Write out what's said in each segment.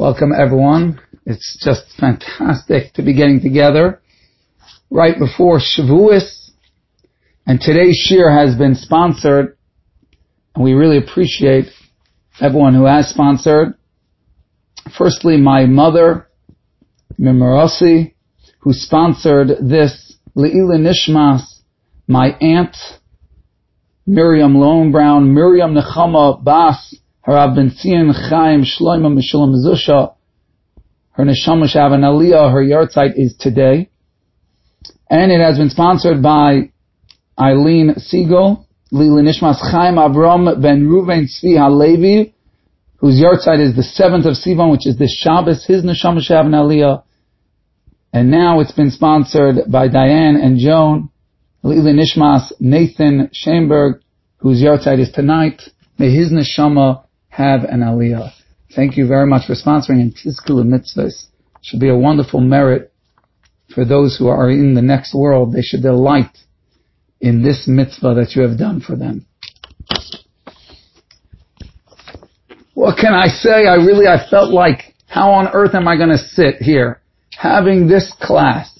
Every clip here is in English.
Welcome everyone. It's just fantastic to be getting together right before Shavuos. And today's shir has been sponsored and we really appreciate everyone who has sponsored. Firstly, my mother, Mimarossi, who sponsored this Leila Nishmas, my aunt, Miriam Lone Brown, Miriam Nechama Bas, Harav Ben Zion Chaim Shloima Mishulam Zusha. Her Neshama Shavan Aliyah, her yahrzeit is today. And it has been sponsored by Eileen Siegel, Lila Nishmas Chaim Avram Ben Ruven Tzvi Halevi, whose yahrzeit is the 7th of Sivan, which is the Shabbos, his Neshama Shavan Aliyah. And now it's been sponsored by Diane and Joan, Lila Nishmas Nathan Schoenberg, whose yahrzeit is tonight. May his neshama have an aliyah. Thank you very much for sponsoring and Tizkula Mitzvahs. Should be a wonderful merit for those who are in the next world. They should delight in this mitzvah that you have done for them. What can I say? I really, I felt like, how on earth am I going to sit here having this class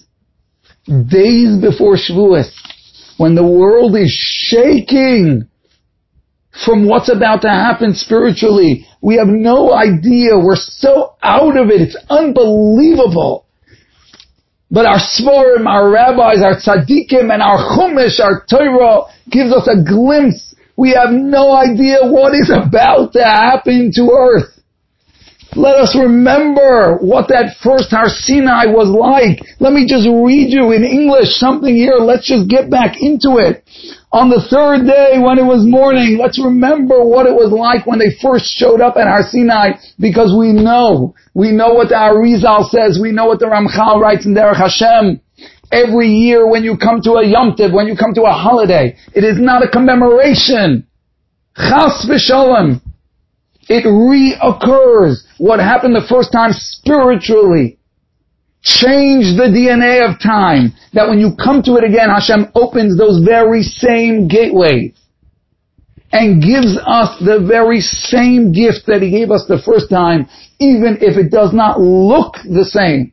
days before Shavuos when the world is shaking from what's about to happen spiritually. We have no idea. We're so out of it. It's unbelievable. But our Svarim, our rabbis, our tzaddikim, and our chumash, our Torah gives us a glimpse. We have no idea what is about to happen to earth. Let us remember what that first Har Sinai was like. Let me just read you in English something here. Let's just get back into it. On the third day when it was morning, let's remember what it was like when they first showed up at Har Sinai because we know, we know what the Arizal says, we know what the Ramchal writes in Derech Hashem. Every year when you come to a Yom Tiv, when you come to a holiday, it is not a commemoration. Chas v'sholem. It reoccurs. What happened the first time spiritually change the DNA of time. That when you come to it again, Hashem opens those very same gateways and gives us the very same gift that He gave us the first time, even if it does not look the same.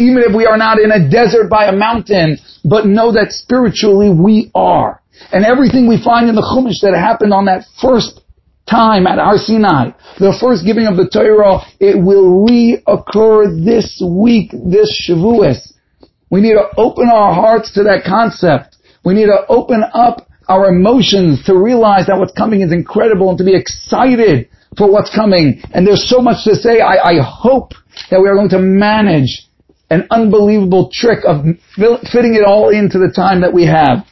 Even if we are not in a desert by a mountain, but know that spiritually we are. And everything we find in the Chumash that happened on that first time at Har Sinai, the first giving of the Torah, it will reoccur this week, this Shavuos. We need to open our hearts to that concept. We need to open up our emotions to realize that what's coming is incredible and to be excited for what's coming. And there's so much to say. I, I hope that we are going to manage an unbelievable trick of fitting it all into the time that we have.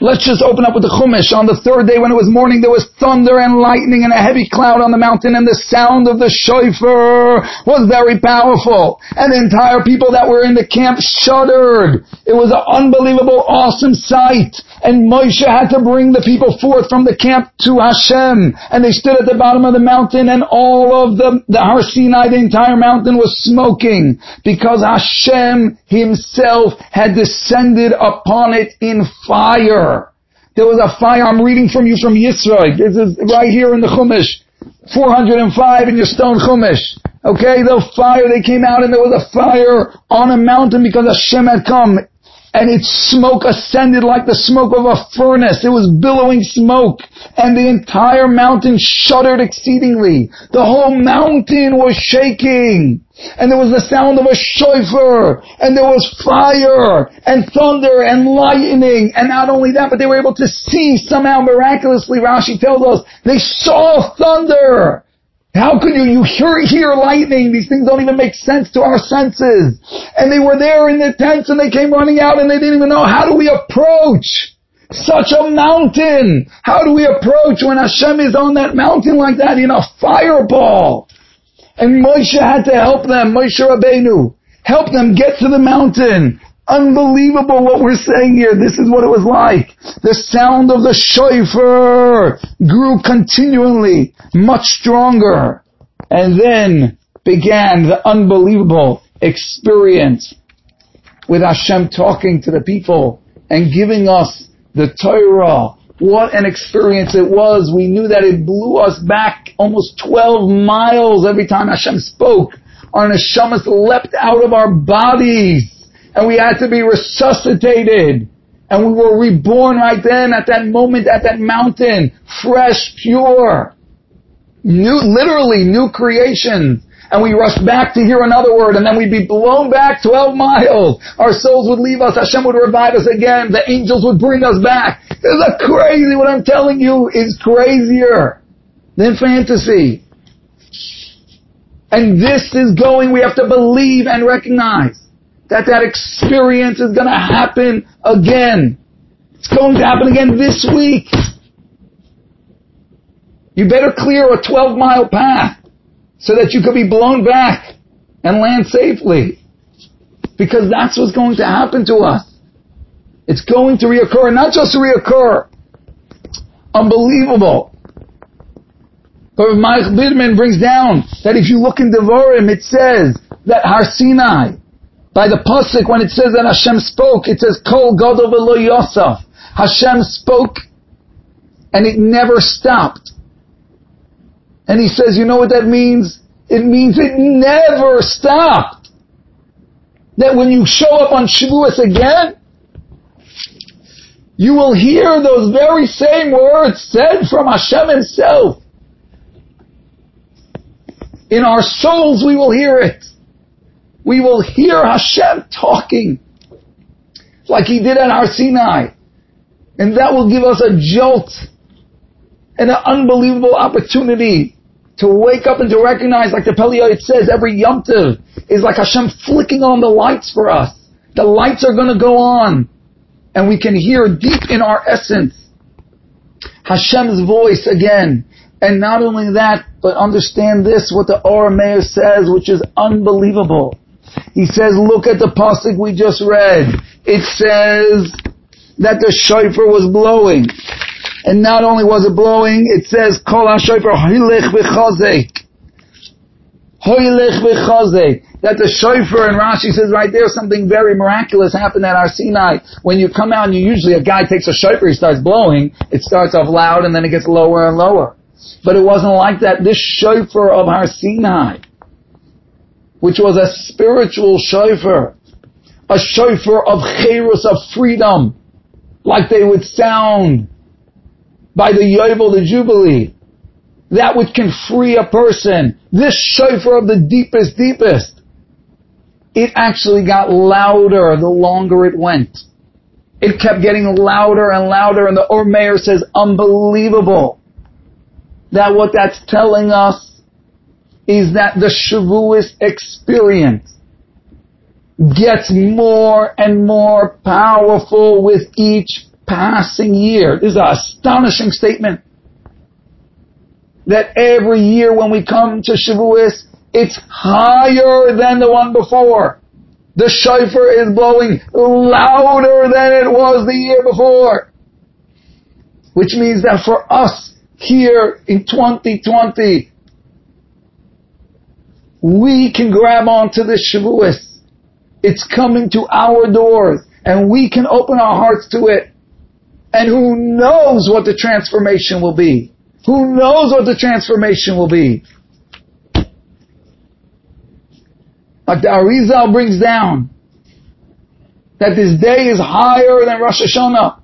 Let's just open up with the Chumash. On the third day when it was morning, there was thunder and lightning and a heavy cloud on the mountain and the sound of the shofar was very powerful. And the entire people that were in the camp shuddered. It was an unbelievable, awesome sight. And Moshe had to bring the people forth from the camp to Hashem. And they stood at the bottom of the mountain and all of the, the Har Sinai, the entire mountain was smoking because Hashem himself had descended upon it in fire. There was a fire. I'm reading from you from Yisro. This is right here in the Chumash. 405 in your stone Chumash. Okay, the fire, they came out and there was a fire on a mountain because Hashem had come and its smoke ascended like the smoke of a furnace. It was billowing smoke, and the entire mountain shuddered exceedingly. The whole mountain was shaking, and there was the sound of a shofar, and there was fire, and thunder, and lightning, and not only that, but they were able to see somehow miraculously, Rashi tells us, they saw thunder! How could you, you hear, hear lightning? These things don't even make sense to our senses. And they were there in the tents and they came running out and they didn't even know how do we approach such a mountain? How do we approach when Hashem is on that mountain like that in a fireball? And Moshe had to help them, Moshe Rabbeinu, help them get to the mountain. Unbelievable what we're saying here. This is what it was like. The sound of the shofar grew continually, much stronger. And then began the unbelievable experience with Hashem talking to the people and giving us the Torah What an experience it was. We knew that it blew us back almost 12 miles every time Hashem spoke. Our neshamas leapt out of our bodies and we had to be resuscitated. And we were reborn right then at that moment at that mountain, fresh, pure, new, literally new creation and we rush back to hear another word, and then we'd be blown back 12 miles. Our souls would leave us, Hashem would revive us again, the angels would bring us back. This is crazy, what I'm telling you is crazier than fantasy. And this is going, we have to believe and recognize that that experience is going to happen again. It's going to happen again this week. You better clear a 12 mile path so that you could be blown back and land safely. Because that's what's going to happen to us. It's going to reoccur, not just reoccur. Unbelievable. But Mike Bidman brings down that if you look in Devarim, it says that Har Sinai, by the pasuk when it says that Hashem spoke, it says Kol Gadol V'Lo Yosef. Hashem spoke, and it never stopped. And he says, you know what that means? It means it never stopped. That when you show up on Shavuos again, you will hear those very same words said from Hashem himself. In our souls we will hear it. We will hear Hashem talking like he did at Har Sinai. And that will give us a jolt and an unbelievable opportunity to wake up and to recognize, like the Peliyot says, every Yom Tov is like Hashem flicking on the lights for us. The lights are going to go on, and we can hear deep in our essence Hashem's voice again. And not only that, but understand this, what the Or says, which is unbelievable. He says, look at the pasuk we just read. It says that the shofar was blowing. And not only was it blowing, it says, Kol HaShofar Hoilech V'chazek. Hoilech V'chazek. That the shofar, and Rashi says right there, something very miraculous happened at Har Sinai. When you come out and you usually, a guy takes a shofar, he starts blowing, it starts off loud and then it gets lower and lower. But it wasn't like that. This shofar of Har Sinai, which was a spiritual shofar, a shofar of cherus, of freedom, like they would sound by the Yovel, the Jubilee. That which can free a person. This shofar of the deepest, deepest. It actually got louder the longer it went. It kept getting louder and louder and the Or Meir says, unbelievable. That what that's telling us is that the Shavuos experience gets more and more powerful with each passing year. This is an astonishing statement. That every year when we come to Shavuos, it's higher than the one before. The shofar is blowing louder than it was the year before. Which means that for us here in 2020, we can grab onto the Shavuos. It's coming to our doors and we can open our hearts to it. And who knows what the transformation will be? Who knows what the transformation will be? Like the Arizal brings down that this day is higher than Rosh Hashanah.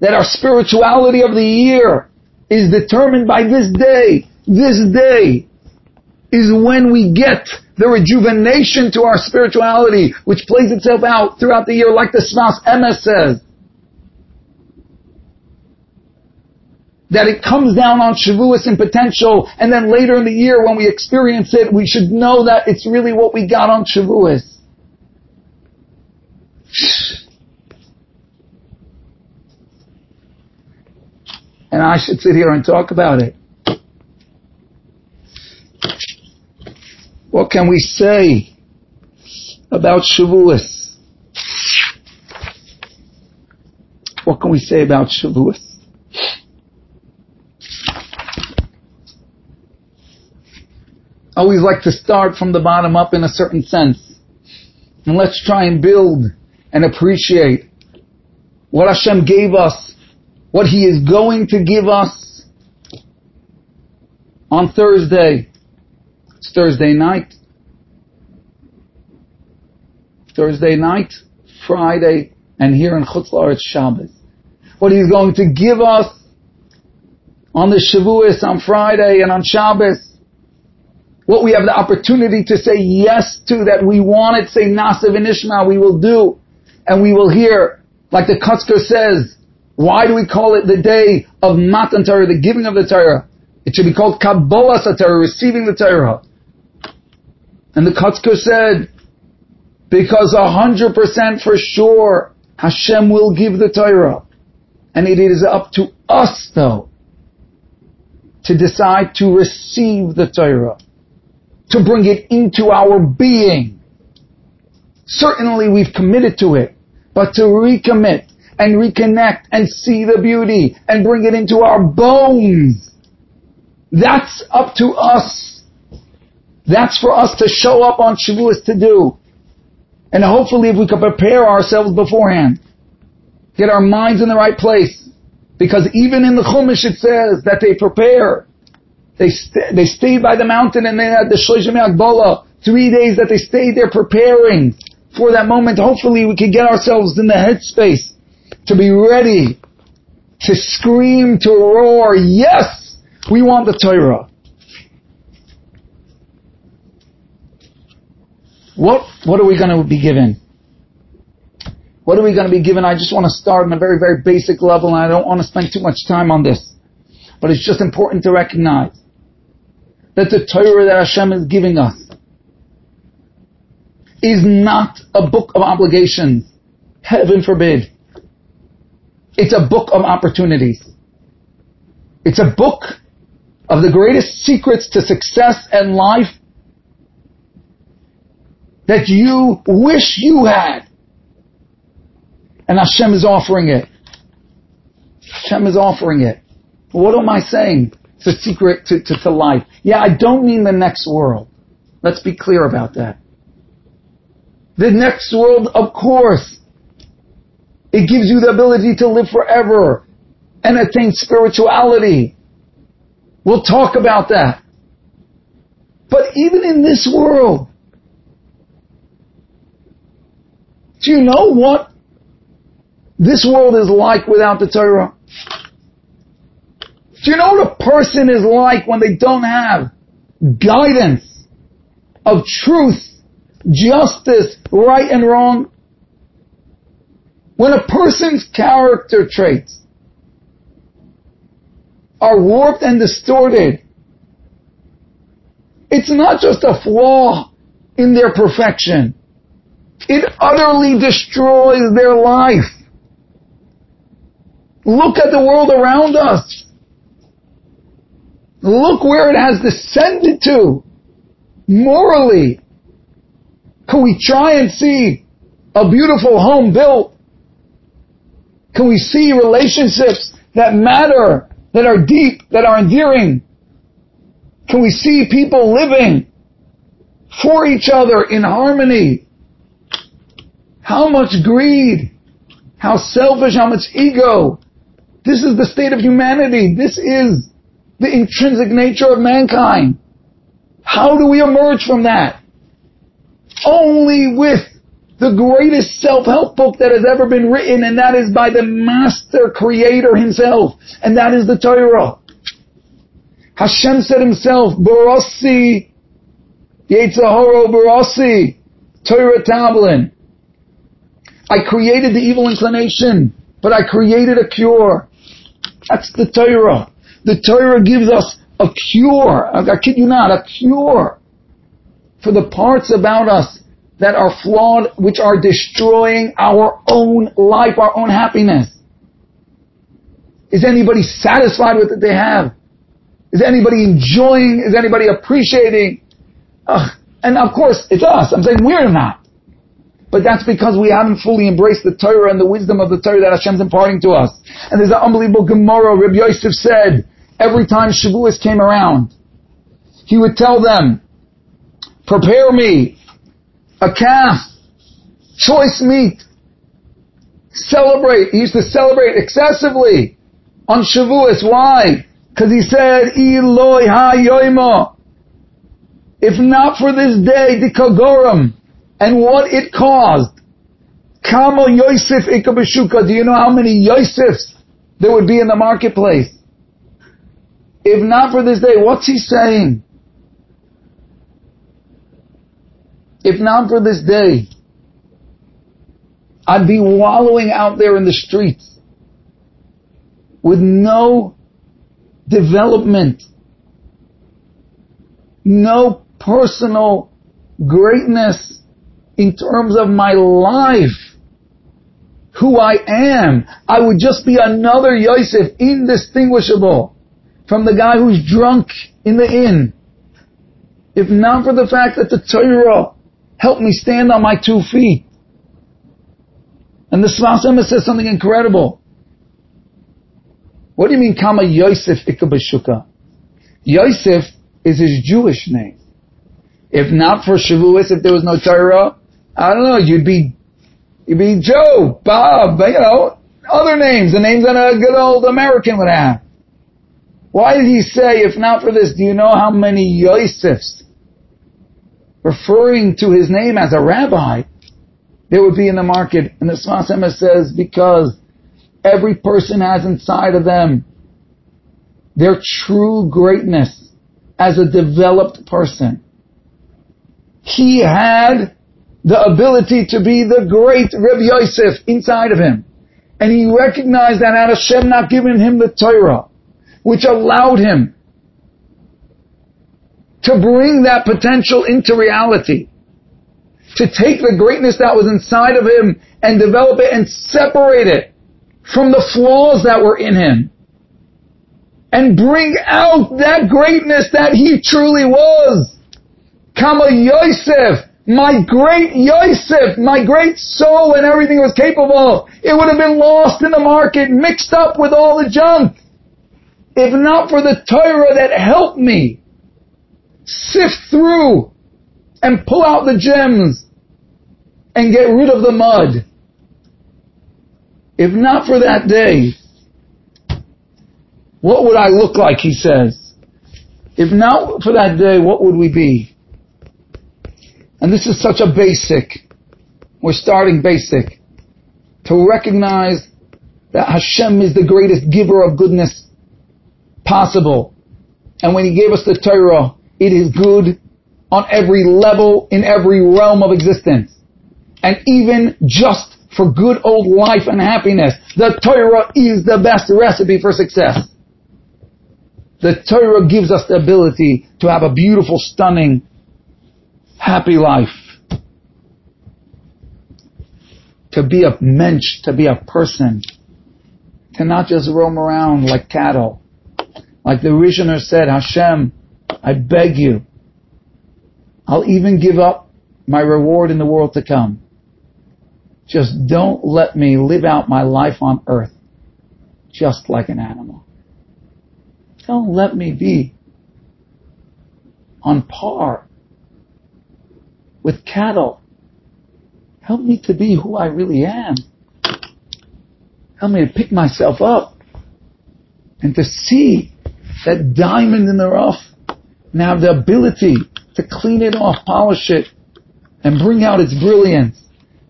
That our spirituality of the year is determined by this day. This day is when we get the rejuvenation to our spirituality, which plays itself out throughout the year, like the Sfas Emes says. That it comes down on Shavuos in potential, and then later in the year when we experience it, we should know that it's really what we got on Shavuos. And I should sit here and talk about it. What can we say about Shavuos? What can we say about Shavuos? I always like to start from the bottom up in a certain sense. And let's try and build and appreciate what Hashem gave us, what He is going to give us on Thursday. It's Thursday night. Thursday night, Friday, and here in Chutz La'aretz Shabbos. What He's going to give us on the Shavuos, on Friday, and on Shabbos. What we have the opportunity to say yes to, that we want it, say Naaseh v'nishma, we will do. And we will hear, like the Kotzker says, why do we call it the day of Matan Torah, the giving of the Torah? It should be called Kabbalah Torah, receiving the Torah. And the Kotzker said, because a hundred percent for sure, Hashem will give the Torah. And it is up to us though, to decide to receive the Torah, to bring it into our being. Certainly we've committed to it, but to recommit and reconnect and see the beauty and bring it into our bones, that's up to us. That's for us to show up on Shavuos to do. And hopefully if we can prepare ourselves beforehand, get our minds in the right place, because even in the Chumash it says that they prepare. They, st- they stayed by the mountain and they had the Shloshim Agbola, three days that they stayed there preparing for that moment. Hopefully we can get ourselves in the headspace to be ready to scream, to roar, yes, we want the Torah. What, what are we going to be given? What are we going to be given? I just want to start on a very, very basic level and I don't want to spend too much time on this. But it's just important to recognize that the Torah that Hashem is giving us is not a book of obligations. Heaven forbid. It's a book of opportunities. It's a book of the greatest secrets to success and life that you wish you had. And Hashem is offering it. Hashem is offering it. What am I saying? It's a secret to, to, to life. Yeah, I don't mean the next world. Let's be clear about that. The next world, of course, it gives you the ability to live forever and attain spirituality. We'll talk about that. But even in this world, do you know what this world is like without the Torah? Do you know what a person is like when they don't have guidance of truth, justice, right and wrong? When a person's character traits are warped and distorted, it's not just a flaw in their perfection. It utterly destroys their life. Look at the world around us. Look where it has descended to morally. Can we try and see a beautiful home built? Can we see relationships that matter, that are deep, that are endearing? Can we see people living for each other in harmony? How much greed, how selfish, how much ego, this is the state of humanity. This is the intrinsic nature of mankind. How do we emerge from that? Only with the greatest self-help book that has ever been written, and that is by the master creator himself, and that is the Torah. Hashem said himself, Barasi, Yetzahoro Barasi, Torah Tablin. I created the evil inclination, but I created a cure. That's the Torah. The Torah gives us a cure. I kid you not, a cure for the parts about us that are flawed, which are destroying our own life, our own happiness. Is anybody satisfied with what they have? Is anybody enjoying? Is anybody appreciating? Ugh. And of course, it's us. I'm saying we're not. But that's because we haven't fully embraced the Torah and the wisdom of the Torah that Hashem's imparting to us. And there's an unbelievable Gemara. Rabbi Yosef said, every time Shavuos came around, he would tell them, prepare me a calf, choice meat. celebrate. He used to celebrate excessively on Shavuos. Why? Because he said, Eloi ha If not for this day, the Kagoram, and what it caused, Kamo Yosef Ikabashuka, do you know how many Yosefs there would be in the marketplace? If not for this day, what's he saying? If not for this day, I'd be wallowing out there in the streets with no development, no personal greatness in terms of my life, who I am. I would just be another Yosef, indistinguishable from the guy who's drunk in the inn. If not for the fact that the Torah helped me stand on my two feet. And the Sfas Emes says something incredible. What do you mean, Kama Yosef Ikabashuka? Yosef is his Jewish name. If not for Shavuos, if there was no Torah, I don't know, you'd be, you'd be Joe, Bob, you know, other names, the names that a good old American would have. Why did he say, if not for this, do you know how many Yosefs, referring to his name as a rabbi, there would be in the market? And the Emes says, because every person has inside of them their true greatness as a developed person. He had the ability to be the great Reb Yosef inside of him. And he recognized that had Hashem not given him the Torah, which allowed him to bring that potential into reality, to take the greatness that was inside of him and develop it and separate it from the flaws that were in him and bring out that greatness that he truly was. Kama Yosef, my great Yosef, my great soul and everything was capable. of. It would have been lost in the market, mixed up with all the junk. If not for the Torah that helped me sift through and pull out the gems and get rid of the mud. If not for that day, what would I look like, he says. If not for that day, what would we be? And this is such a basic. We're starting basic. To recognize that Hashem is the greatest giver of goodness possible. And when He gave us the Torah, it is good on every level, in every realm of existence. And even just for good old life and happiness, the Torah is the best recipe for success. The Torah gives us the ability to have a beautiful, stunning, happy life. To be a mensch, to be a person. To not just roam around like cattle. Like the Rishoner said, Hashem, I beg you, I'll even give up my reward in the world to come. Just don't let me live out my life on earth just like an animal. Don't let me be on par with cattle. Help me to be who I really am. Help me to pick myself up and to see that diamond in the rough and have the ability to clean it off, polish it, and bring out its brilliance.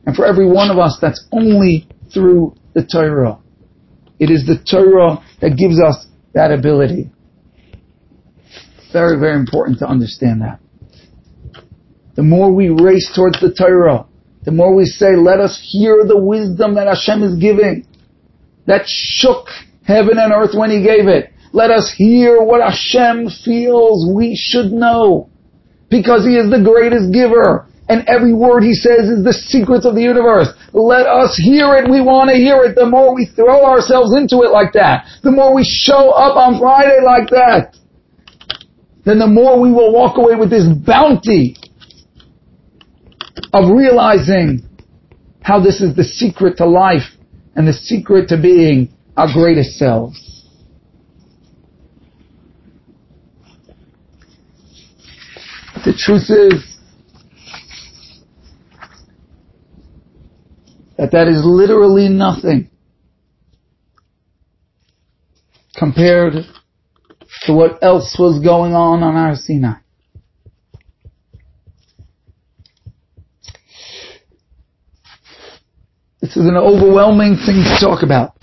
And for every one of us, that's only through the Torah. It is the Torah that gives us that ability. Very, very important to understand that. The more we race towards the Torah, the more we say, let us hear the wisdom that Hashem is giving, that shook heaven and earth when He gave it. Let us hear what Hashem feels we should know. Because He is the greatest giver. And every word He says is the secrets of the universe. Let us hear it. We want to hear it. The more we throw ourselves into it like that, the more we show up on Friday like that, then the more we will walk away with this bounty of realizing how this is the secret to life and the secret to being our greatest selves. The truth is that that is literally nothing compared to what else was going on on Har Sinai. This is an overwhelming thing to talk about.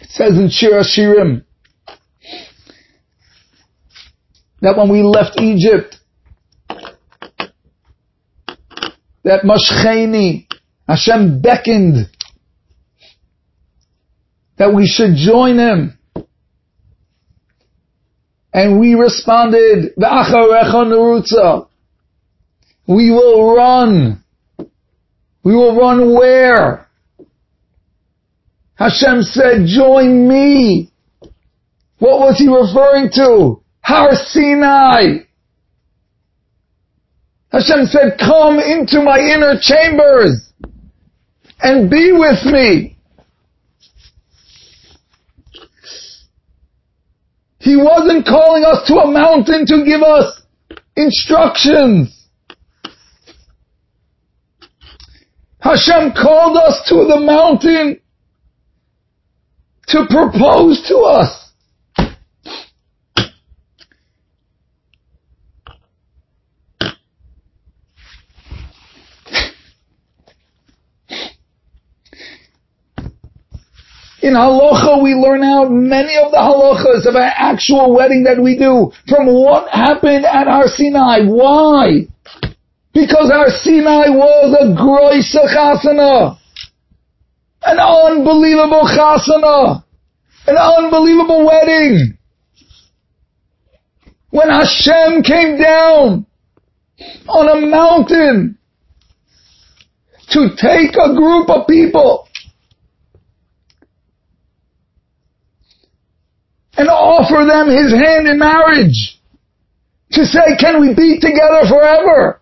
It says in Shir Shirim that when we left Egypt, that Mashcheni, Hashem beckoned that we should join Him. And we responded, We will run. We will run where? Hashem said, join me. What was he referring to? Har Sinai. Hashem said, come into my inner chambers and be with me. He wasn't calling us to a mountain to give us instructions. Hashem called us to the mountain to propose to us. In halacha, we learn out many of the halachas of an actual wedding that we do from what happened at Har Sinai. Why? Because Har Sinai was a groisa chasana. An unbelievable chasana. An unbelievable wedding. When Hashem came down on a mountain to take a group of people and offer them his hand in marriage. To say, can we be together forever?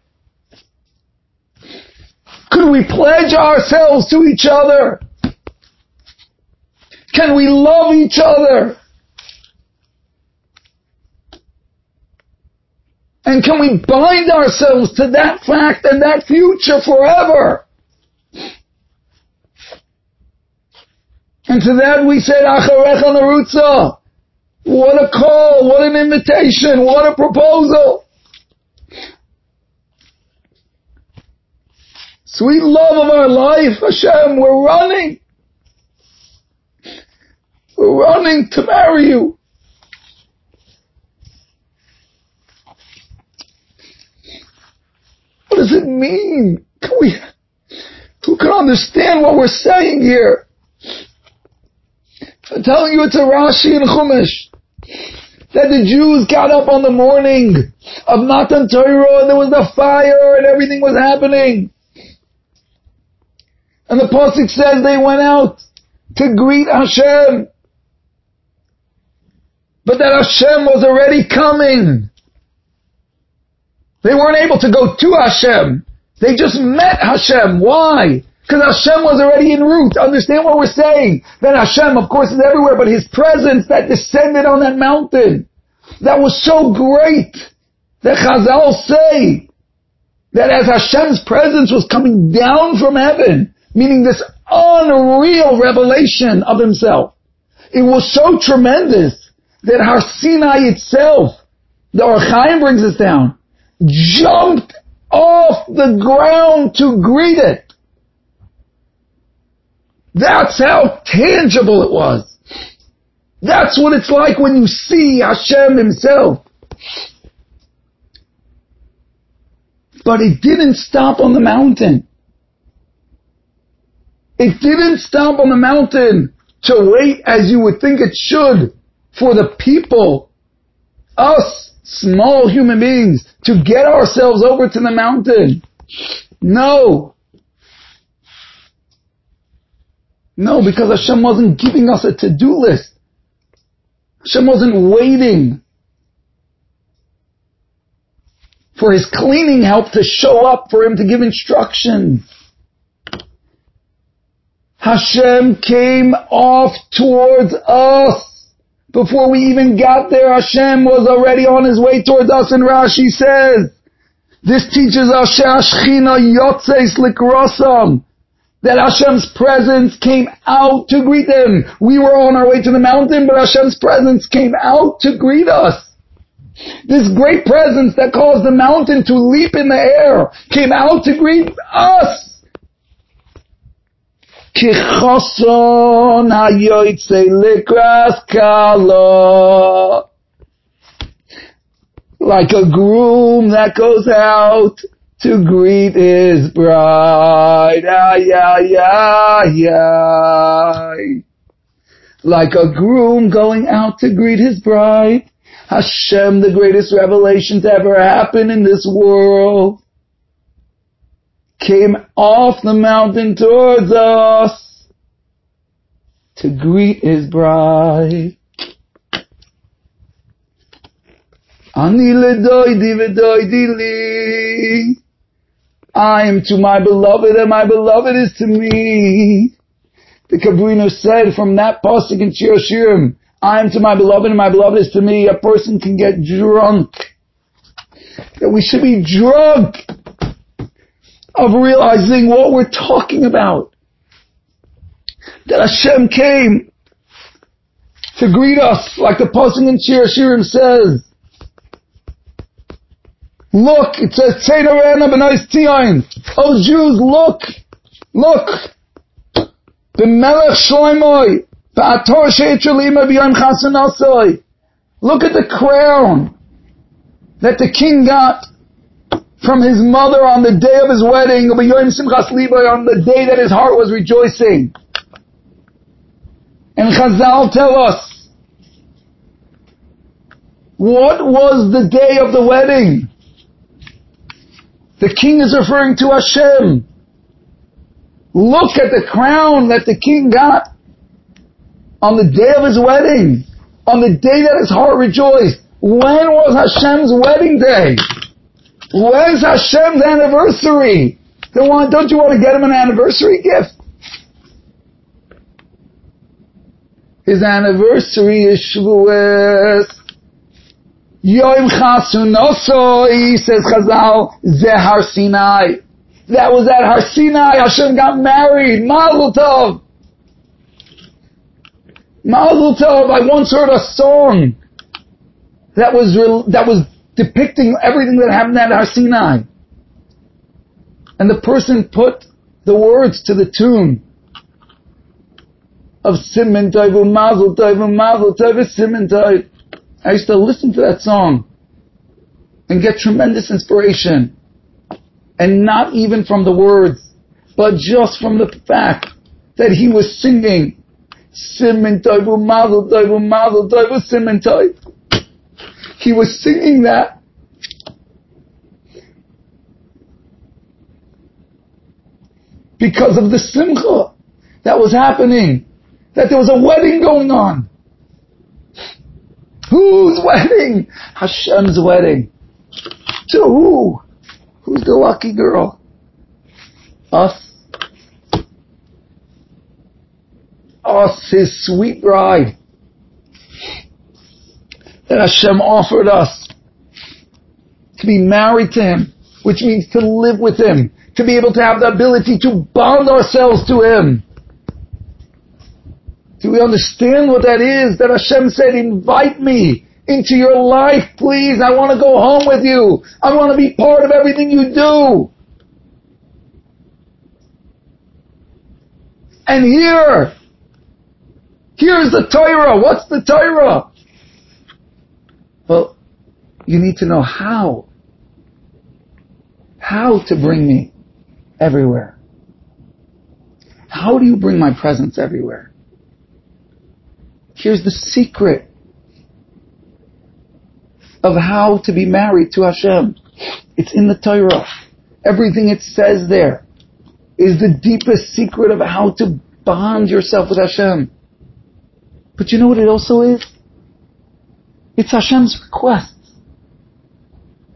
Could we pledge ourselves to each other? Can we love each other? And can we bind ourselves to that fact and that future forever? And to that we said, Acharecha Narutza. What a call, what an invitation, what a proposal. Sweet love of our life, Hashem, we're running. We're running to marry you. What does it mean? Can we, who can understand what we're saying here? I'm telling you it's a Rashi and Chumash that the Jews got up on the morning of Matan Torah and there was the fire and everything was happening. And the Pasuk says they went out to greet Hashem. But that Hashem was already coming. They weren't able to go to Hashem. They just met Hashem. Why? Because Hashem was already en route. Understand what we're saying? That Hashem, of course, is everywhere, but His presence that descended on that mountain, that was so great, that Chazal say, that as Hashem's presence was coming down from heaven, meaning this unreal revelation of Himself, it was so tremendous that Har Sinai itself, the Ohr brings us down, jumped off the ground to greet it. That's how tangible it was. That's what it's like when you see Hashem himself. But it didn't stop on the mountain. It didn't stop on the mountain to wait as you would think it should for the people, us small human beings, to get ourselves over to the mountain. No. No, because Hashem wasn't giving us a to-do list. Hashem wasn't waiting for his cleaning help to show up for him to give instructions. Hashem came off towards us. Before we even got there, Hashem was already on his way towards us, and Rashi says, this teaches us Shechina Yotzeis Likrosam, that Hashem's presence came out to greet them. We were on our way to the mountain, but Hashem's presence came out to greet us. This great presence that caused the mountain to leap in the air came out to greet us. Like a groom that goes out to greet his bride. Ay, ay, ay, ay. Like a groom going out to greet his bride. Hashem, the greatest revelation to ever happen in this world came off the mountain towards us to greet his bride. I am to my beloved and my beloved is to me. The Kabrino said from that pasuk in Shir I am to my beloved and my beloved is to me. A person can get drunk. That we should be drunk of realizing what we're talking about. That Hashem came to greet us, like the pasuk in Shir says. Look, it says, Tzeidarena b'nois tion. Oh Jews, look, look. The Melech Shloimoi, Ba'ator she'etrelima b'yom chasanasoi. Look at the crown that the king got from his mother on the day of his wedding, b'yom Simchas Libay, on the day that his heart was rejoicing. And Chazal tell us, what was the day of the wedding? The king is referring to Hashem. Look at the crown that the king got on the day of his wedding, on the day that his heart rejoiced. When was Hashem's wedding day? When's Hashem's anniversary? Don't, you want to get him an anniversary gift? His anniversary is Shavuos. Yom Chasunosoi, says Chazal, Zehar Sinai. That was at Har Sinai. Hashem got married. Mazel Tov. Mazel Tov. I once heard a song that was that was depicting everything that happened at Har Sinai. And the person put the words to the tune of Siman Tov Mazel Tov Mazel Tov Siman Tov. I used to listen to that song and get tremendous inspiration. And not even from the words, but just from the fact that he was singing Mazel Tov Siman Tov. He was singing that. Because of the simcha that was happening. That there was a wedding going on. Whose wedding? Hashem's wedding. To who? Who's the lucky girl? Us. Us, his sweet bride that Hashem offered us to be married to Him, which means to live with Him, to be able to have the ability to bond ourselves to Him. Do we understand what that is? That Hashem said, invite me into your life, please. I want to go home with you. I want to be part of everything you do. And here, here's the Torah. What's the Torah? Well, you need to know how. How to bring me everywhere. How do you bring my presence everywhere? Here's the secret of how to be married to Hashem. It's in the Torah. Everything it says there is the deepest secret of how to bond yourself with Hashem. But you know what it also is? It's Hashem's request.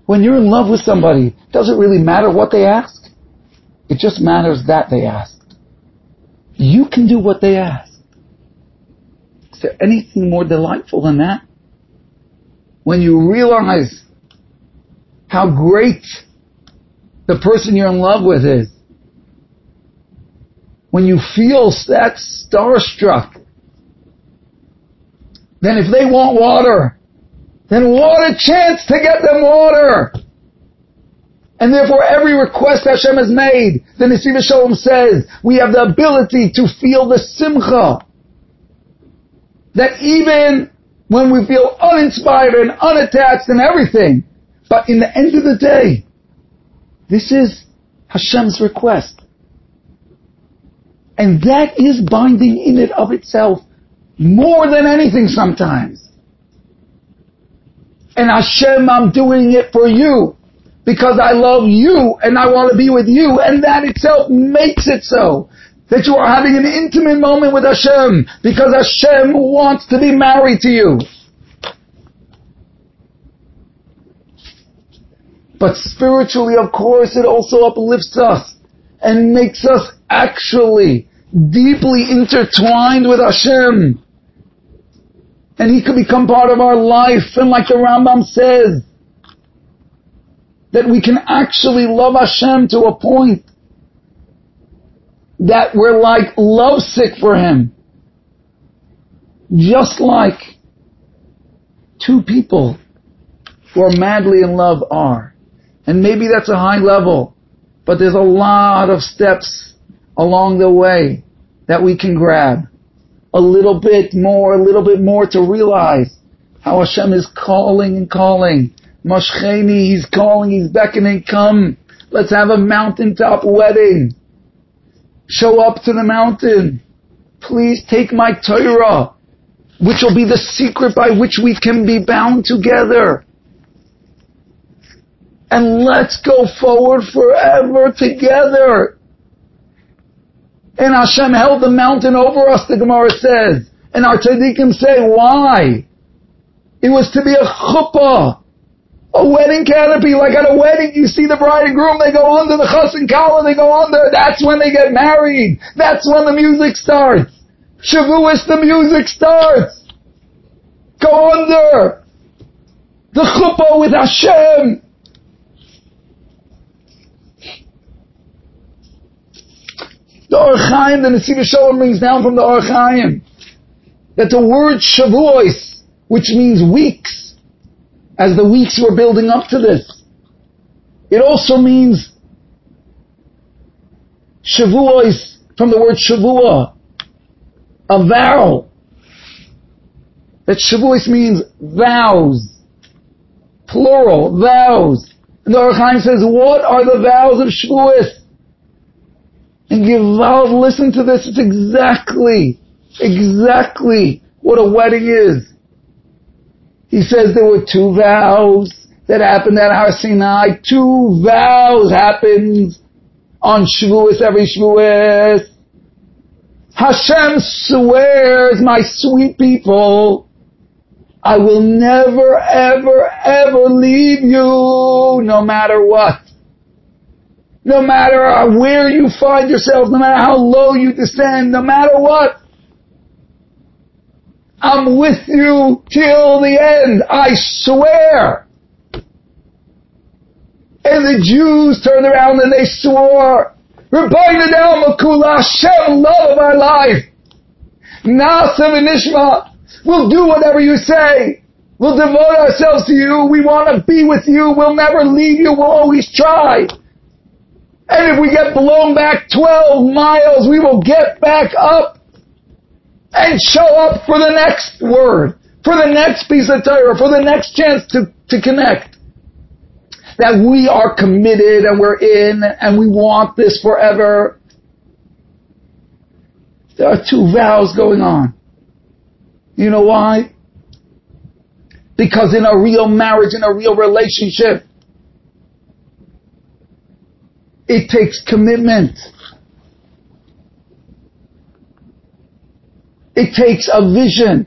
When you're in love with somebody, it doesn't really matter what they ask. It just matters that they asked. you can do what they ask. Is there anything more delightful than that? When you realize how great the person you're in love with is. When you feel that starstruck, then if they want water, then what a chance to get them water! And therefore every request Hashem has made, the Nesiv Shalom says, we have the ability to feel the simcha. That even when we feel uninspired and unattached and everything, but in the end of the day, this is Hashem's request. And that is binding in it of itself more than anything sometimes. And Hashem, I'm doing it for you because I love you and I want to be with you and that itself makes it so. That you are having an intimate moment with Hashem because Hashem wants to be married to you. But spiritually, of course, it also uplifts us and makes us actually deeply intertwined with Hashem. And He could become part of our life. And like the Rambam says, that we can actually love Hashem to a point that we're like lovesick for Him. Just like two people who are madly in love are. And maybe that's a high level, but there's a lot of steps along the way that we can grab. A little bit more, a little bit more to realize how Hashem is calling and calling Moshcheni, he's calling, he's beckoning, come. Let's have a mountaintop wedding. Show up to the mountain. Please take my Torah, which will be the secret by which we can be bound together. And let's go forward forever together. And Hashem held the mountain over us, the Gemara says. And our tzaddikim say, why? It was to be a chuppah a wedding canopy, like at a wedding, you see the bride and groom, they go under the chas and kala, they go under, that's when they get married. That's when the music starts. Shavuos, the music starts. Go under. The chuppah with Hashem. The Ohr HaChaim, the Nesiv Shalom brings down from the Ohr HaChaim that the word Shavuos, which means weeks, as the weeks were building up to this. It also means Shavua is from the word Shavua, a vow. That Shavuos means vows. Plural, vows. And the Ohr HaChaim says, what are the vows of Shavuos? And Gival, listen to this, it's exactly, exactly what a wedding is. He says there were two vows that happened at Har Sinai. Two vows happened on Shavuos, every Shavuos. Hashem swears, my sweet people, I will never, ever, ever leave you, no matter what. No matter where you find yourself, no matter how low you descend, no matter what. I'm with you till the end. I swear. And the Jews turned around and they swore, Ribbono Shel Olam, Hashem, love of our life. Naaseh v'nishma, we'll do whatever you say. We'll devote ourselves to you. We want to be with you. We'll never leave you. We'll always try. And if we get blown back 12 miles, we will get back up and show up for the next word, for the next piece of Torah, for the next chance to, to connect. That we are committed and we're in and we want this forever. There are two vows going on. You know why? Because in a real marriage, in a real relationship, it takes commitment. It takes a vision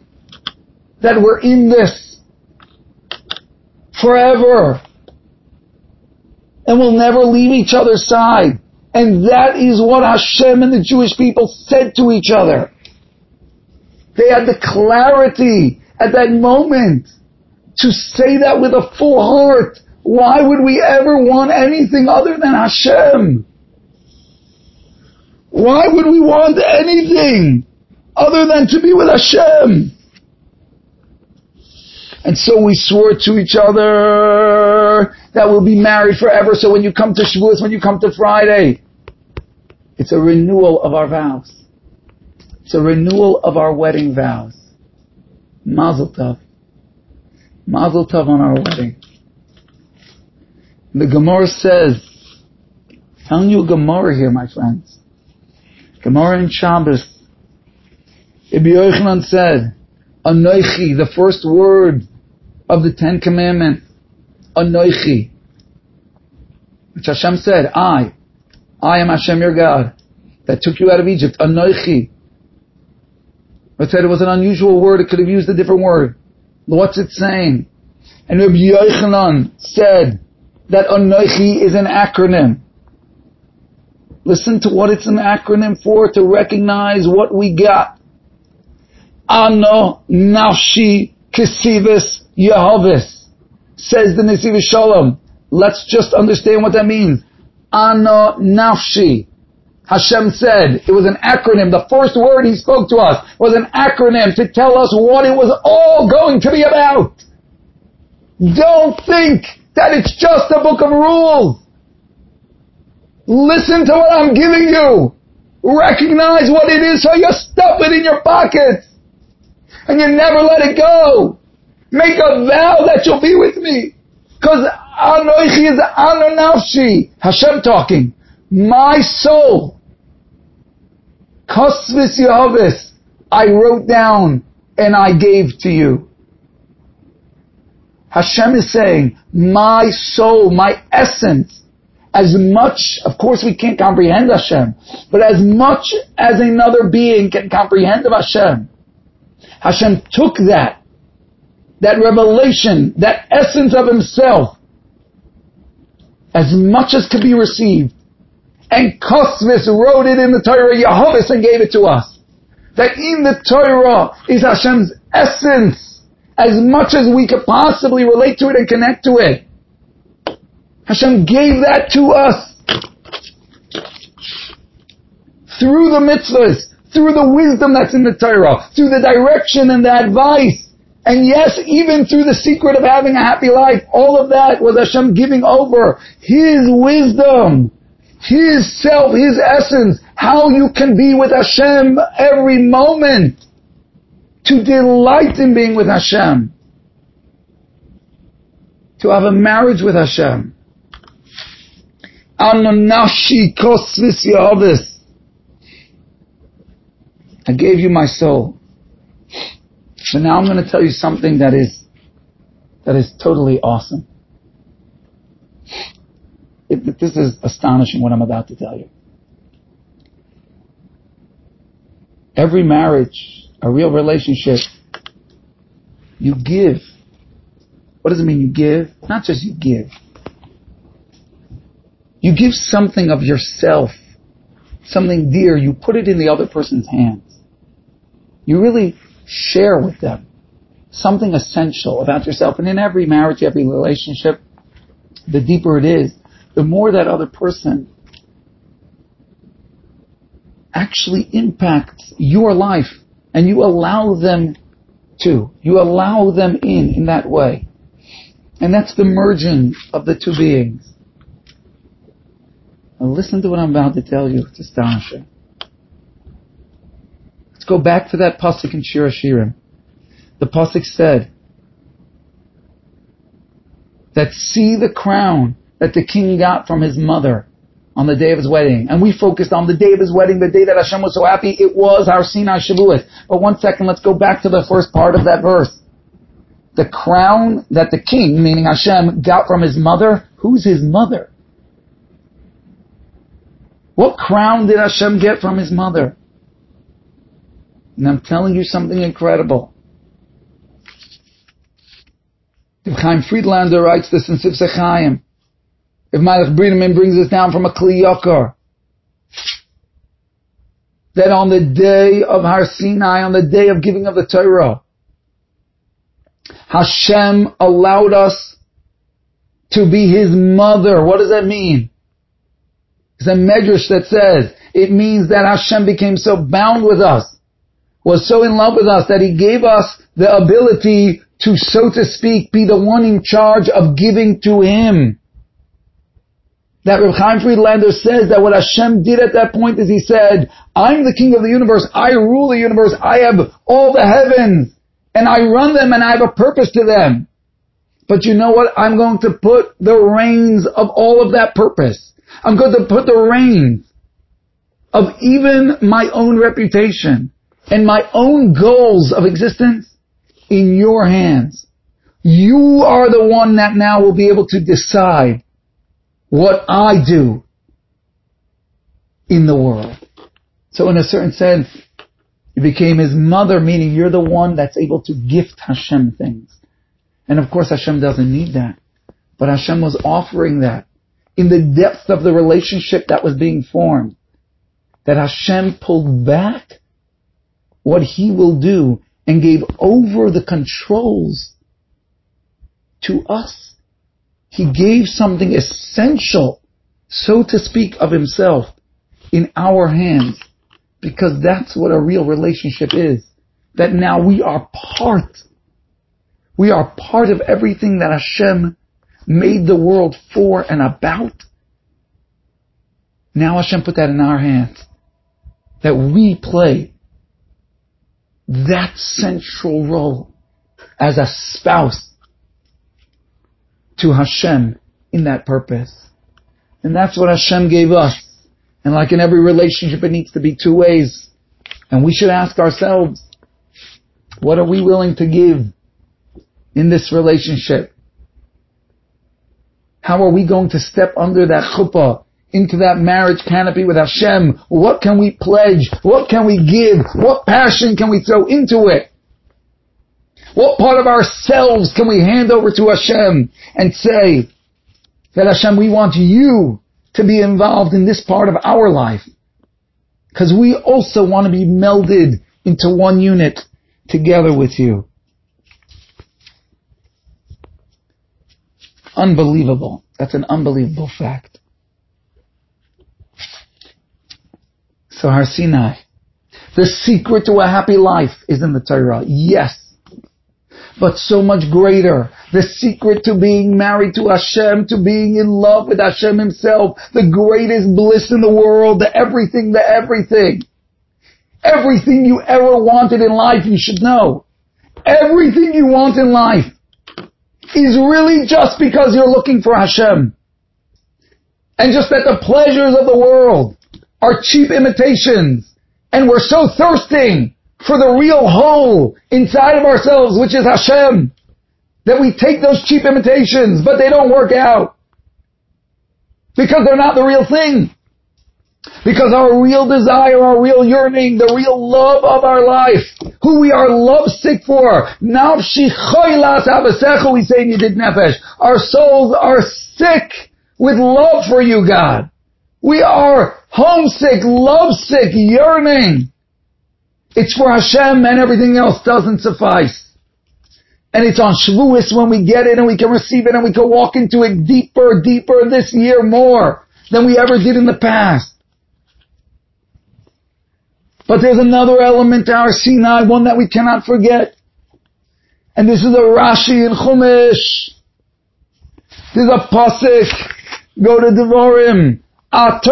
that we're in this forever and we'll never leave each other's side. And that is what Hashem and the Jewish people said to each other. They had the clarity at that moment to say that with a full heart. Why would we ever want anything other than Hashem? Why would we want anything other than to be with Hashem? And so we swore to each other that we'll be married forever. So when you come to Shavuos, when you come to Friday, it's a renewal of our vows. It's a renewal of our wedding vows. Mazel tov. Mazel tov on our wedding. The Gemara says, telling you Gemara here, my friends. Gemara in Shabbos. Rabbi Yochanan said, Anoichi, the first word of the Ten Commandments. Anoichi. Which Hashem said, I. I am Hashem your God. That took you out of Egypt. Anoichi. It said it was an unusual word. It could have used a different word. What's it saying? And Rabbi Yochanan said that Anoichi is an acronym. Listen to what it's an acronym for to recognize what we got. Ano nafshi kisivis Yehovis. Says the Nesiv Shalom. Let's just understand what that means. Ano nafshi. Hashem said it was an acronym. The first word he spoke to us was an acronym to tell us what it was all going to be about. Don't think that it's just a book of rules. Listen to what I'm giving you. Recognize what it is so you stuff it in your pockets. And you never let it go. Make a vow that you'll be with me. Cause Anoichi is Anonafshi. Hashem talking. My soul. Kosvis Yehovis. I wrote down and I gave to you. Hashem is saying, my soul, my essence, as much, of course we can't comprehend Hashem, but as much as another being can comprehend of Hashem, Hashem took that, that revelation, that essence of Himself, as much as could be received, and Kosvis wrote it in the Torah, Yehovis, and gave it to us. That in the Torah is Hashem's essence, as much as we could possibly relate to it and connect to it. Hashem gave that to us through the mitzvahs, through the wisdom that's in the Torah, through the direction and the advice. And yes, even through the secret of having a happy life, all of that was Hashem giving over His wisdom, His self, His essence, how you can be with Hashem every moment, to delight in being with Hashem, to have a marriage with Hashem. Kosvis yavis. I gave you my soul. So now I'm going to tell you something that is, that is totally awesome. It, this is astonishing what I'm about to tell you. Every marriage, a real relationship, you give. What does it mean you give? Not just you give. You give something of yourself, something dear, you put it in the other person's hands. You really share with them something essential about yourself. And in every marriage, every relationship, the deeper it is, the more that other person actually impacts your life and you allow them to. You allow them in in that way. And that's the merging of the two beings. Listen to what I'm about to tell you. It's astonishing. Let's go back to that pasuk in Shir Shirim. The pasuk said that see the crown that the king got from his mother on the day of his wedding. And we focused on the day of his wedding, the day that Hashem was so happy. It was Har Sinai Shavuot. But one second, let's go back to the first part of that verse. The crown that the king, meaning Hashem, got from his mother. Who's his mother? What crown did Hashem get from his mother? And I'm telling you something incredible. If Chaim Friedlander writes this in Sifsei Chaim, if Meilech Biderman brings this down from a Kli Yakar, that on the day of Har Sinai, on the day of giving of the Torah, Hashem allowed us to be His mother. What does that mean? It's a medrash that says it means that Hashem became so bound with us, was so in love with us that He gave us the ability to, so to speak, be the one in charge of giving to Him. That Reb Chaim Friedlander says that what Hashem did at that point is He said, I'm the King of the universe, I rule the universe, I have all the heavens, and I run them and I have a purpose to them. But you know what? I'm going to put the reins of all of that purpose. I'm going to put the reins of even my own reputation and my own goals of existence in your hands. You are the one that now will be able to decide what I do in the world. So in a certain sense, you became his mother, meaning you're the one that's able to gift Hashem things. And of course Hashem doesn't need that. But Hashem was offering that in the depth of the relationship that was being formed. That Hashem pulled back what he will do and gave over the controls to us. He gave something essential, so to speak, of himself in our hands because that's what a real relationship is. That now we are part. We are part of everything that Hashem made the world for and about. Now Hashem put that in our hands. That we play that central role as a spouse to Hashem in that purpose. And that's what Hashem gave us. And like in every relationship, it needs to be two ways. And we should ask ourselves, what are we willing to give in this relationship? How are we going to step under that chuppah into that marriage canopy with Hashem? What can we pledge? What can we give? What passion can we throw into it? What part of ourselves can we hand over to Hashem and say that Hashem, we want you to be involved in this part of our life. Because we also want to be melded into one unit together with you. Unbelievable. That's an unbelievable fact. So Har Sinai. The secret to a happy life is in the Torah. Yes but so much greater. The secret to being married to Hashem, to being in love with Hashem himself, the greatest bliss in the world, the everything, the everything. Everything you ever wanted in life, you should know. Everything you want in life is really just because you're looking for Hashem. And just that the pleasures of the world are cheap imitations. And we're so thirsting for the real whole inside of ourselves, which is Hashem. That we take those cheap imitations, but they don't work out. Because they're not the real thing. Because our real desire, our real yearning, the real love of our life, who we are lovesick for, nafshi choilas abasecha, we say in Yedid Nefesh, our souls are sick with love for you, God. We are homesick, lovesick, yearning. It's for Hashem and everything else doesn't suffice. And it's on Shavuos when we get it and we can receive it and we can walk into it deeper, deeper this year more than we ever did in the past. But there's another element to Har Sinai, one that we cannot forget. And this is a Rashi in Chumash. There's a pasuk. Go to Devorim. Ato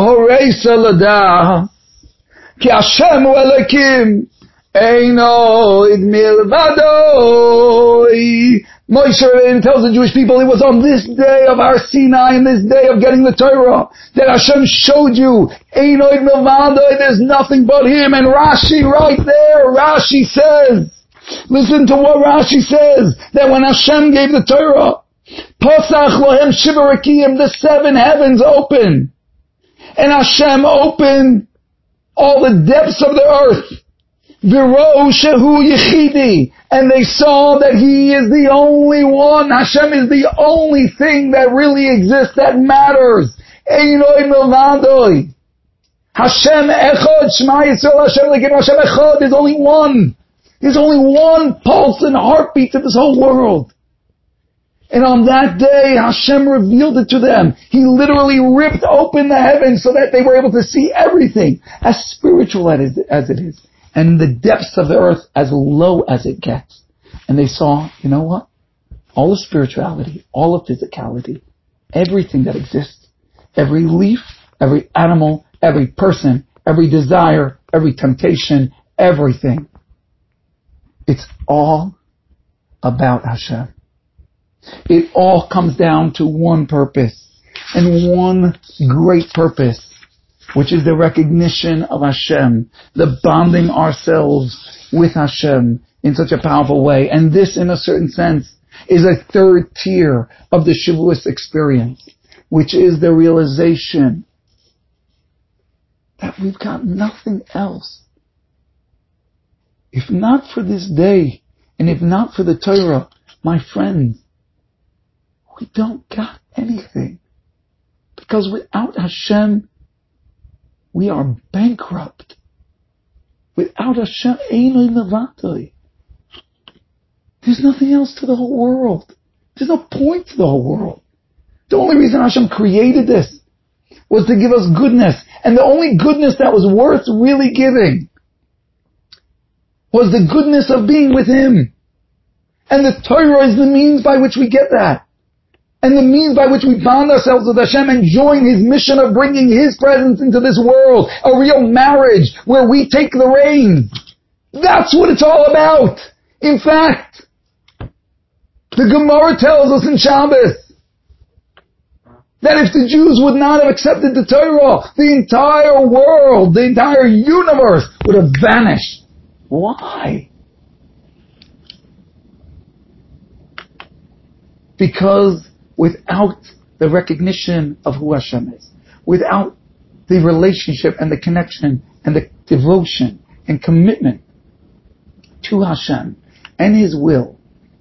horeisa ladah, ki Hashem hu Elohim, Eino id milvadoi. Moshe Rabbeinu tells the Jewish people, it was on this day of Har Sinai and this day of getting the Torah that Hashem showed you, enoid milvadoi, there's nothing but Him. And Rashi right there, Rashi says, listen to what Rashi says, that when Hashem gave the Torah, Pasach lohem shivarakim, the seven heavens open. And Hashem opened all the depths of the earth. Viro shehu yichidi. And they saw that He is the only one. Hashem is the only thing that really exists that matters. Einoi milvadoi. Hashem Echad, Shema Yisrael, Hashem Lekin, Hashem Echad, there's only one. There's only one pulse and heartbeat to this whole world. And on that day, Hashem revealed it to them. He literally ripped open the heavens so that they were able to see everything, as spiritual as it is, and the depths of the earth as low as it gets. And they saw, you know what? All of spirituality, all of physicality, everything that exists, every leaf, every animal, every person, every desire, every temptation, everything. It's all about Hashem. It all comes down to one purpose and one great purpose, which is the recognition of Hashem, the bonding ourselves with Hashem in such a powerful way. And this, in a certain sense, is a third tier of the Shavuos experience, which is the realization that we've got nothing else. If not for this day, and if not for the Torah, my friends, we don't got anything. Because without Hashem, we are bankrupt. Without Hashem, there's nothing else to the whole world. There's no point to the whole world. The only reason Hashem created this was to give us goodness. And the only goodness that was worth really giving was the goodness of being with Him. And the Torah is the means by which we get that and the means by which we bond ourselves with Hashem and join His mission of bringing His presence into this world, a real marriage where we take the reins. That's what it's all about. In fact, the Gemara tells us in Shabbos that if the Jews would not have accepted the Torah, the entire world, the entire universe would have vanished. Why? Because without the recognition of who Hashem is, without the relationship and the connection and the devotion and commitment to Hashem and His will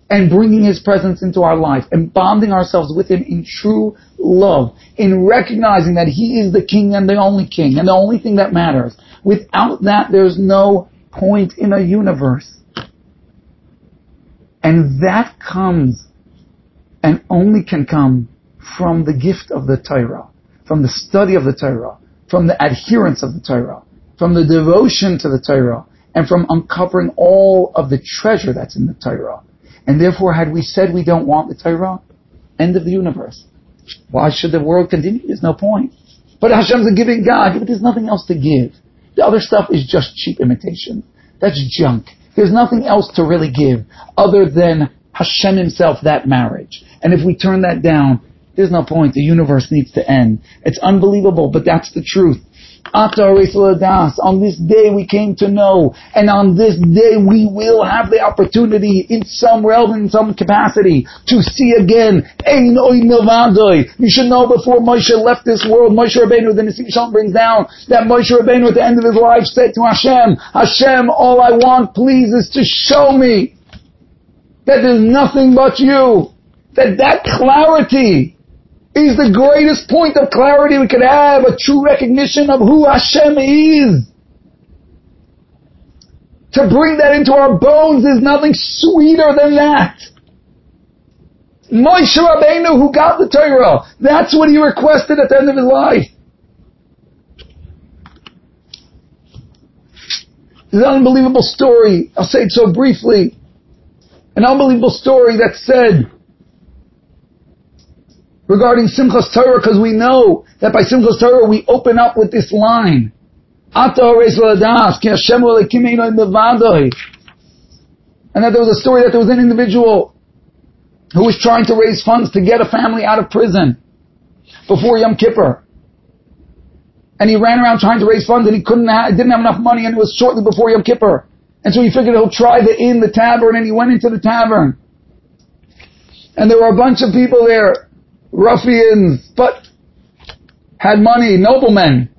and bringing His presence into our life and bonding ourselves with Him in true love, in recognizing that He is the King and the only King and the only thing that matters. Without that, there's no point in a universe. And that comes and only can come from the gift of the Torah, from the study of the Torah, from the adherence of the Torah, from the devotion to the Torah, and from uncovering all of the treasure that's in the Torah. And therefore, had we said we don't want the Torah, end of the universe. Why should the world continue? There's no point. But Hashem's a giving God, but there's nothing else to give. The other stuff is just cheap imitation. That's junk. There's nothing else to really give other than Hashem himself that marriage. And if we turn that down, there's no point. The universe needs to end. It's unbelievable, but that's the truth. On this day we came to know, and on this day we will have the opportunity in some realm, in some capacity, to see again. You should know before Moshe left this world, Moshe Rabbeinu, the Nesiv Shalom brings down, that Moshe Rabbeinu at the end of his life said to Hashem, Hashem, all I want please is to show me that there's nothing but you. That that clarity is the greatest point of clarity we could have, a true recognition of who Hashem is. To bring that into our bones is nothing sweeter than that. Moshe Rabbeinu who got the Torah, that's what he requested at the end of his life. An unbelievable story. I'll say it so briefly an unbelievable story that said regarding Simchas Torah, because we know that by Simchas Torah we open up with this line. And that there was a story that there was an individual who was trying to raise funds to get a family out of prison before Yom Kippur. And he ran around trying to raise funds and he couldn't have, didn't have enough money and it was shortly before Yom Kippur. And so he figured he'll try the inn, the tavern, and he went into the tavern. And there were a bunch of people there, ruffians, but had money, noblemen,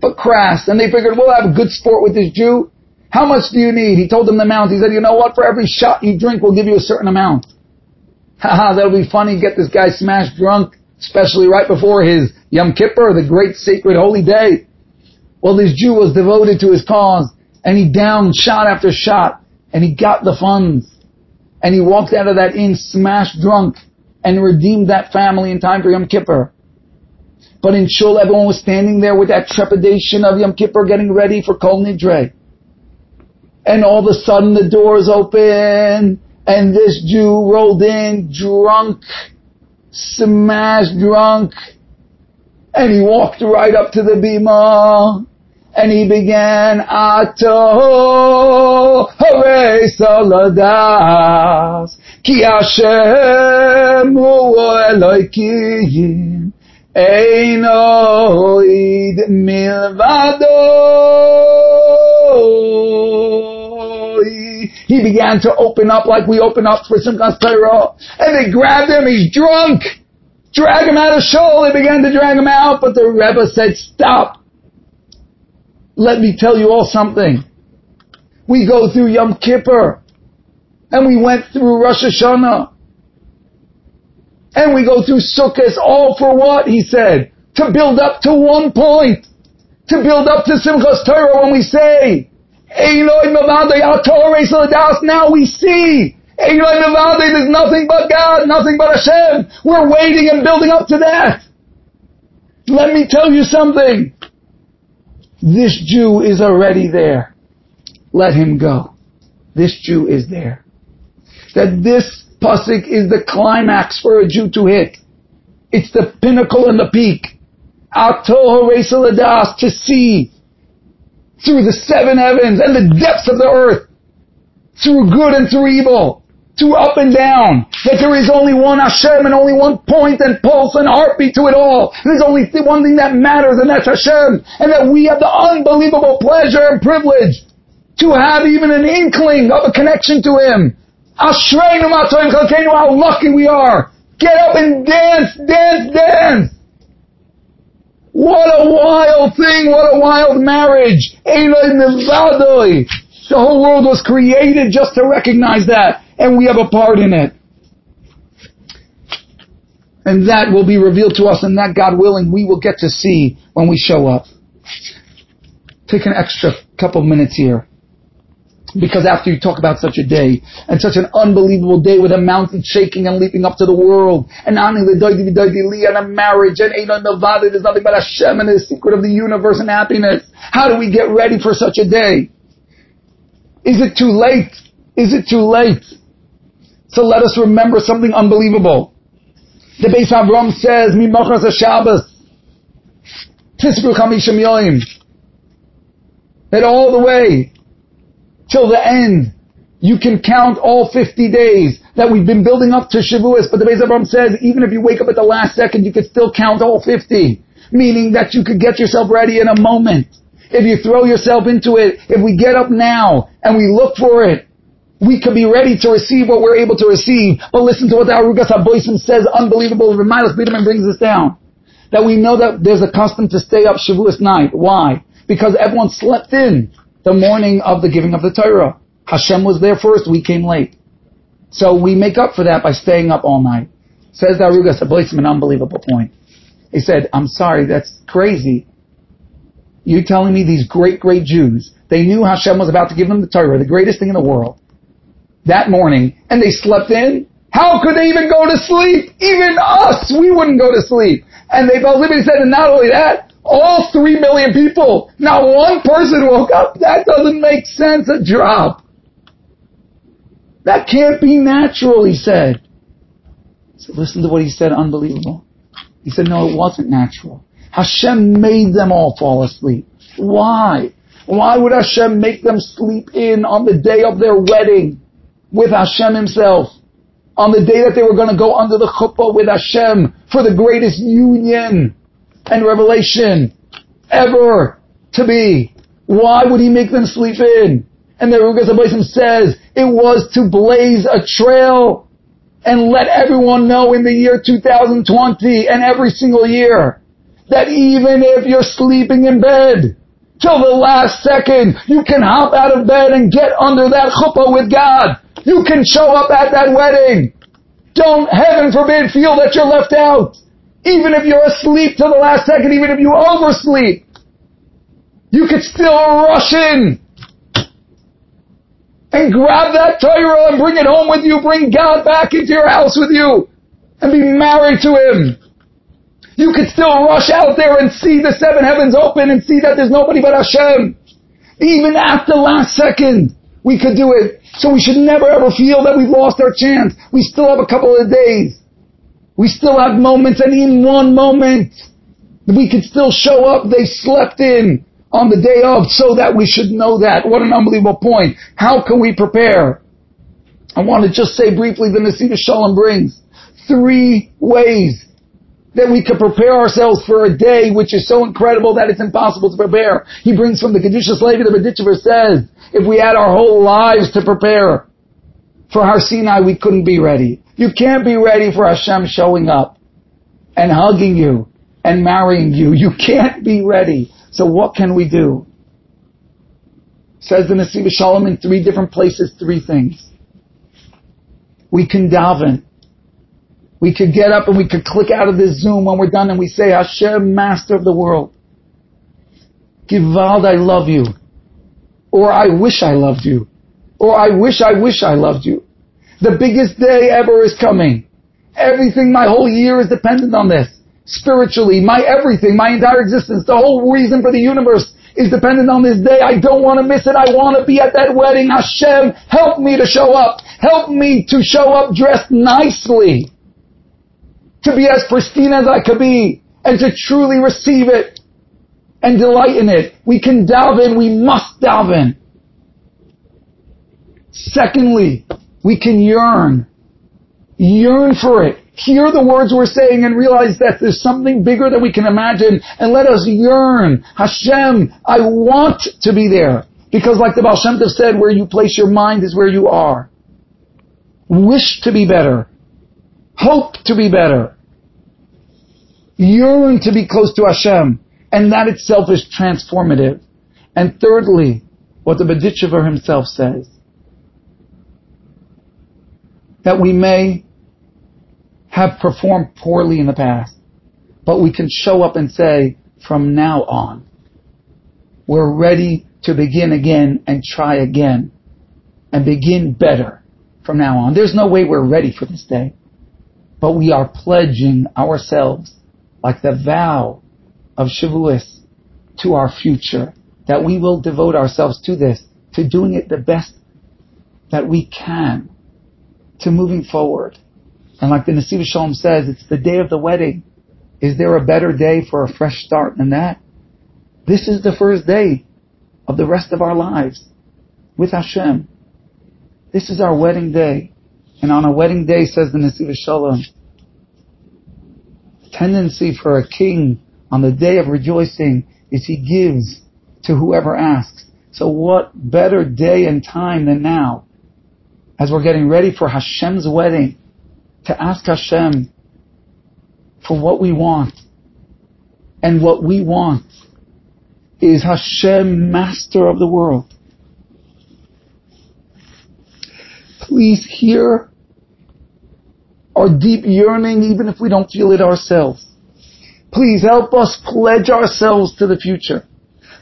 but crass. And they figured, we'll have a good sport with this Jew. How much do you need? He told them the amount. He said, you know what? For every shot you drink, we'll give you a certain amount. Haha, that'll be funny. Get this guy smashed drunk, especially right before his Yom Kippur, the great sacred holy day. Well, this Jew was devoted to his cause and he downed shot after shot and he got the funds and he walked out of that inn smashed drunk and redeemed that family in time for Yom Kippur. But in Shul, everyone was standing there with that trepidation of Yom Kippur getting ready for Kol Nidre. And all of a sudden the doors open and this Jew rolled in drunk, smashed drunk, and he walked right up to the bima and he began Ato Saladas Ki Hashem Hu Elokim Eino Id Milvado He began to open up like we open up for Simchas Torah and they grabbed him, he's drunk drag him out of shul. They began to drag him out, but the Rebbe said, stop. Let me tell you all something. We go through Yom Kippur, and we went through Rosh Hashanah, and we go through Sukkot, all for what? He said, to build up to one point, to build up to Simchas Torah when we say, now we see, there's nothing but God, nothing but Hashem. We're waiting and building up to that. Let me tell you something. This Jew is already there. Let him go. This Jew is there. That this pasuk is the climax for a Jew to hit. It's the pinnacle and the peak. to see through the seven heavens and the depths of the earth, through good and through evil, to up and down, that there is only one Hashem and only one point and pulse and heartbeat to it all. There's only one thing that matters and that's Hashem. And that we have the unbelievable pleasure and privilege to have even an inkling of a connection to Him. Ashreinu how lucky we are. Get up and dance, dance, dance. What a wild thing, what a wild marriage. The whole world was created just to recognize that and we have a part in it. And that will be revealed to us, and that, God willing, we will get to see when we show up. Take an extra couple minutes here. Because after you talk about such a day, and such an unbelievable day with a mountain shaking and leaping up to the world, and and a marriage, and ein od milvado, there's nothing but Hashem and the secret of the universe and happiness. How do we get ready for such a day? Is it too late? Is it too late? So let us remember something unbelievable. The Beis Avram says, Mimachras Shabbos, Tisru Chamishim Yoim, that all the way till the end, you can count all 50 days that we've been building up to Shavuos, but the Beis Avram says, even if you wake up at the last second, you could still count all 50, meaning that you could get yourself ready in a moment. If you throw yourself into it, if we get up now and we look for it, we could be ready to receive what we're able to receive. But listen to what the Arugas HaBoisim says, unbelievable. Remilas Biderman brings this down. That we know that there's a custom to stay up Shavuos night. Why? Because everyone slept in the morning of the giving of the Torah. Hashem was there first, we came late. So we make up for that by staying up all night. Says the Arugas HaBoisim an unbelievable point. He said, I'm sorry, that's crazy. You're telling me these great, great Jews, they knew Hashem was about to give them the Torah, the greatest thing in the world that morning and they slept in, how could they even go to sleep? Even us, we wouldn't go to sleep. And they felt Liberty said, and not only that, all three million people, not one person woke up. That doesn't make sense, a drop. That can't be natural, he said. So listen to what he said, unbelievable. He said, no, it wasn't natural. Hashem made them all fall asleep. Why? Why would Hashem make them sleep in on the day of their wedding? With Hashem himself on the day that they were going to go under the chuppah with Hashem for the greatest union and revelation ever to be. Why would he make them sleep in? And the Arugas HaBoisim says it was to blaze a trail and let everyone know in the year 2020 and every single year that even if you're sleeping in bed till the last second, you can hop out of bed and get under that chuppah with God you can show up at that wedding. Don't, heaven forbid, feel that you're left out. Even if you're asleep to the last second, even if you oversleep. You could still rush in and grab that Torah and bring it home with you. Bring God back into your house with you and be married to Him. You could still rush out there and see the seven heavens open and see that there's nobody but Hashem. Even after last second, we could do it. So we should never ever feel that we've lost our chance. We still have a couple of days. We still have moments and in one moment, we could still show up. They slept in on the day of so that we should know that. What an unbelievable point. How can we prepare? I want to just say briefly the Nesiva Shalom brings three ways that we could prepare ourselves for a day which is so incredible that it's impossible to prepare. He brings from the Kedushas Levi, the Berditchever says, if we had our whole lives to prepare for Har Sinai, we couldn't be ready. You can't be ready for Hashem showing up and hugging you and marrying you. You can't be ready. So what can we do? Says the Nesiva Shalom in three different places, three things. We can daven. We could get up and we could click out of this Zoom when we're done and we say, Hashem, Master of the world. Givald, I love you. Or I wish I loved you. Or I wish I wish I loved you. The biggest day ever is coming. Everything, my whole year is dependent on this. Spiritually, my everything, my entire existence, the whole reason for the universe is dependent on this day. I don't want to miss it. I want to be at that wedding. Hashem, help me to show up. Help me to show up dressed nicely to be as pristine as I could be, and to truly receive it and delight in it. We can daven, we must daven. Secondly, we can yearn. Yearn for it. Hear the words we're saying and realize that there's something bigger than we can imagine and let us yearn. Hashem, I want to be there. Because like the Baal Shem Tov said, where you place your mind is where you are. Wish to be better hope to be better, yearn to be close to Hashem, and that itself is transformative. And thirdly, what the Berditchever himself says, that we may have performed poorly in the past, but we can show up and say, from now on, we're ready to begin again and try again and begin better from now on. There's no way we're ready for this day but we are pledging ourselves, like the vow of Shavuos, to our future, that we will devote ourselves to this, to doing it the best that we can, to moving forward. And like the Nesiva Shalom says, it's the day of the wedding. Is there a better day for a fresh start than that? This is the first day of the rest of our lives with Hashem. This is our wedding day. And on a wedding day, says the Nesiv Shalom, the tendency for a king on the day of rejoicing is he gives to whoever asks. So what better day and time than now, as we're getting ready for Hashem's wedding, to ask Hashem for what we want. And what we want is Hashem, master of the world. Please hear our deep yearning, even if we don't feel it ourselves. Please help us pledge ourselves to the future.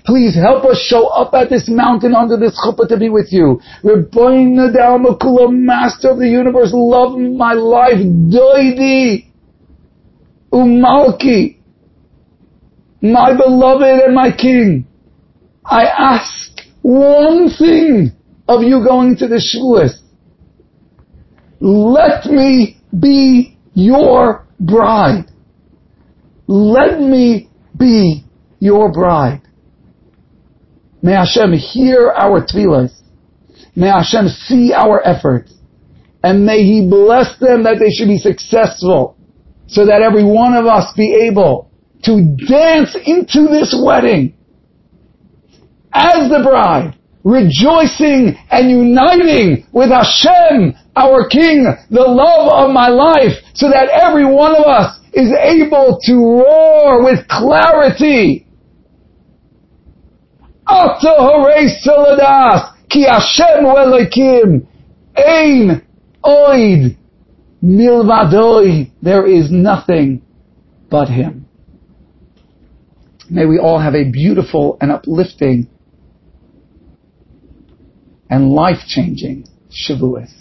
Please help us show up at this mountain under this chuppah to be with you. Rebbeinu Makula, Master of the universe, love my life, doidi, umalki, my beloved and my king. I ask one thing of you going to the Shavuos. Let me be your bride. Let me be your bride. May Hashem hear our tefillahs. May Hashem see our efforts. And may He bless them that they should be successful. So that every one of us be able to dance into this wedding as the bride rejoicing and uniting with Hashem, our King, the love of my life, so that every one of us is able to roar with clarity. Ki Hashem ein oid milvadoi, there is nothing but Him. May we all have a beautiful and uplifting and life-changing Shavuos.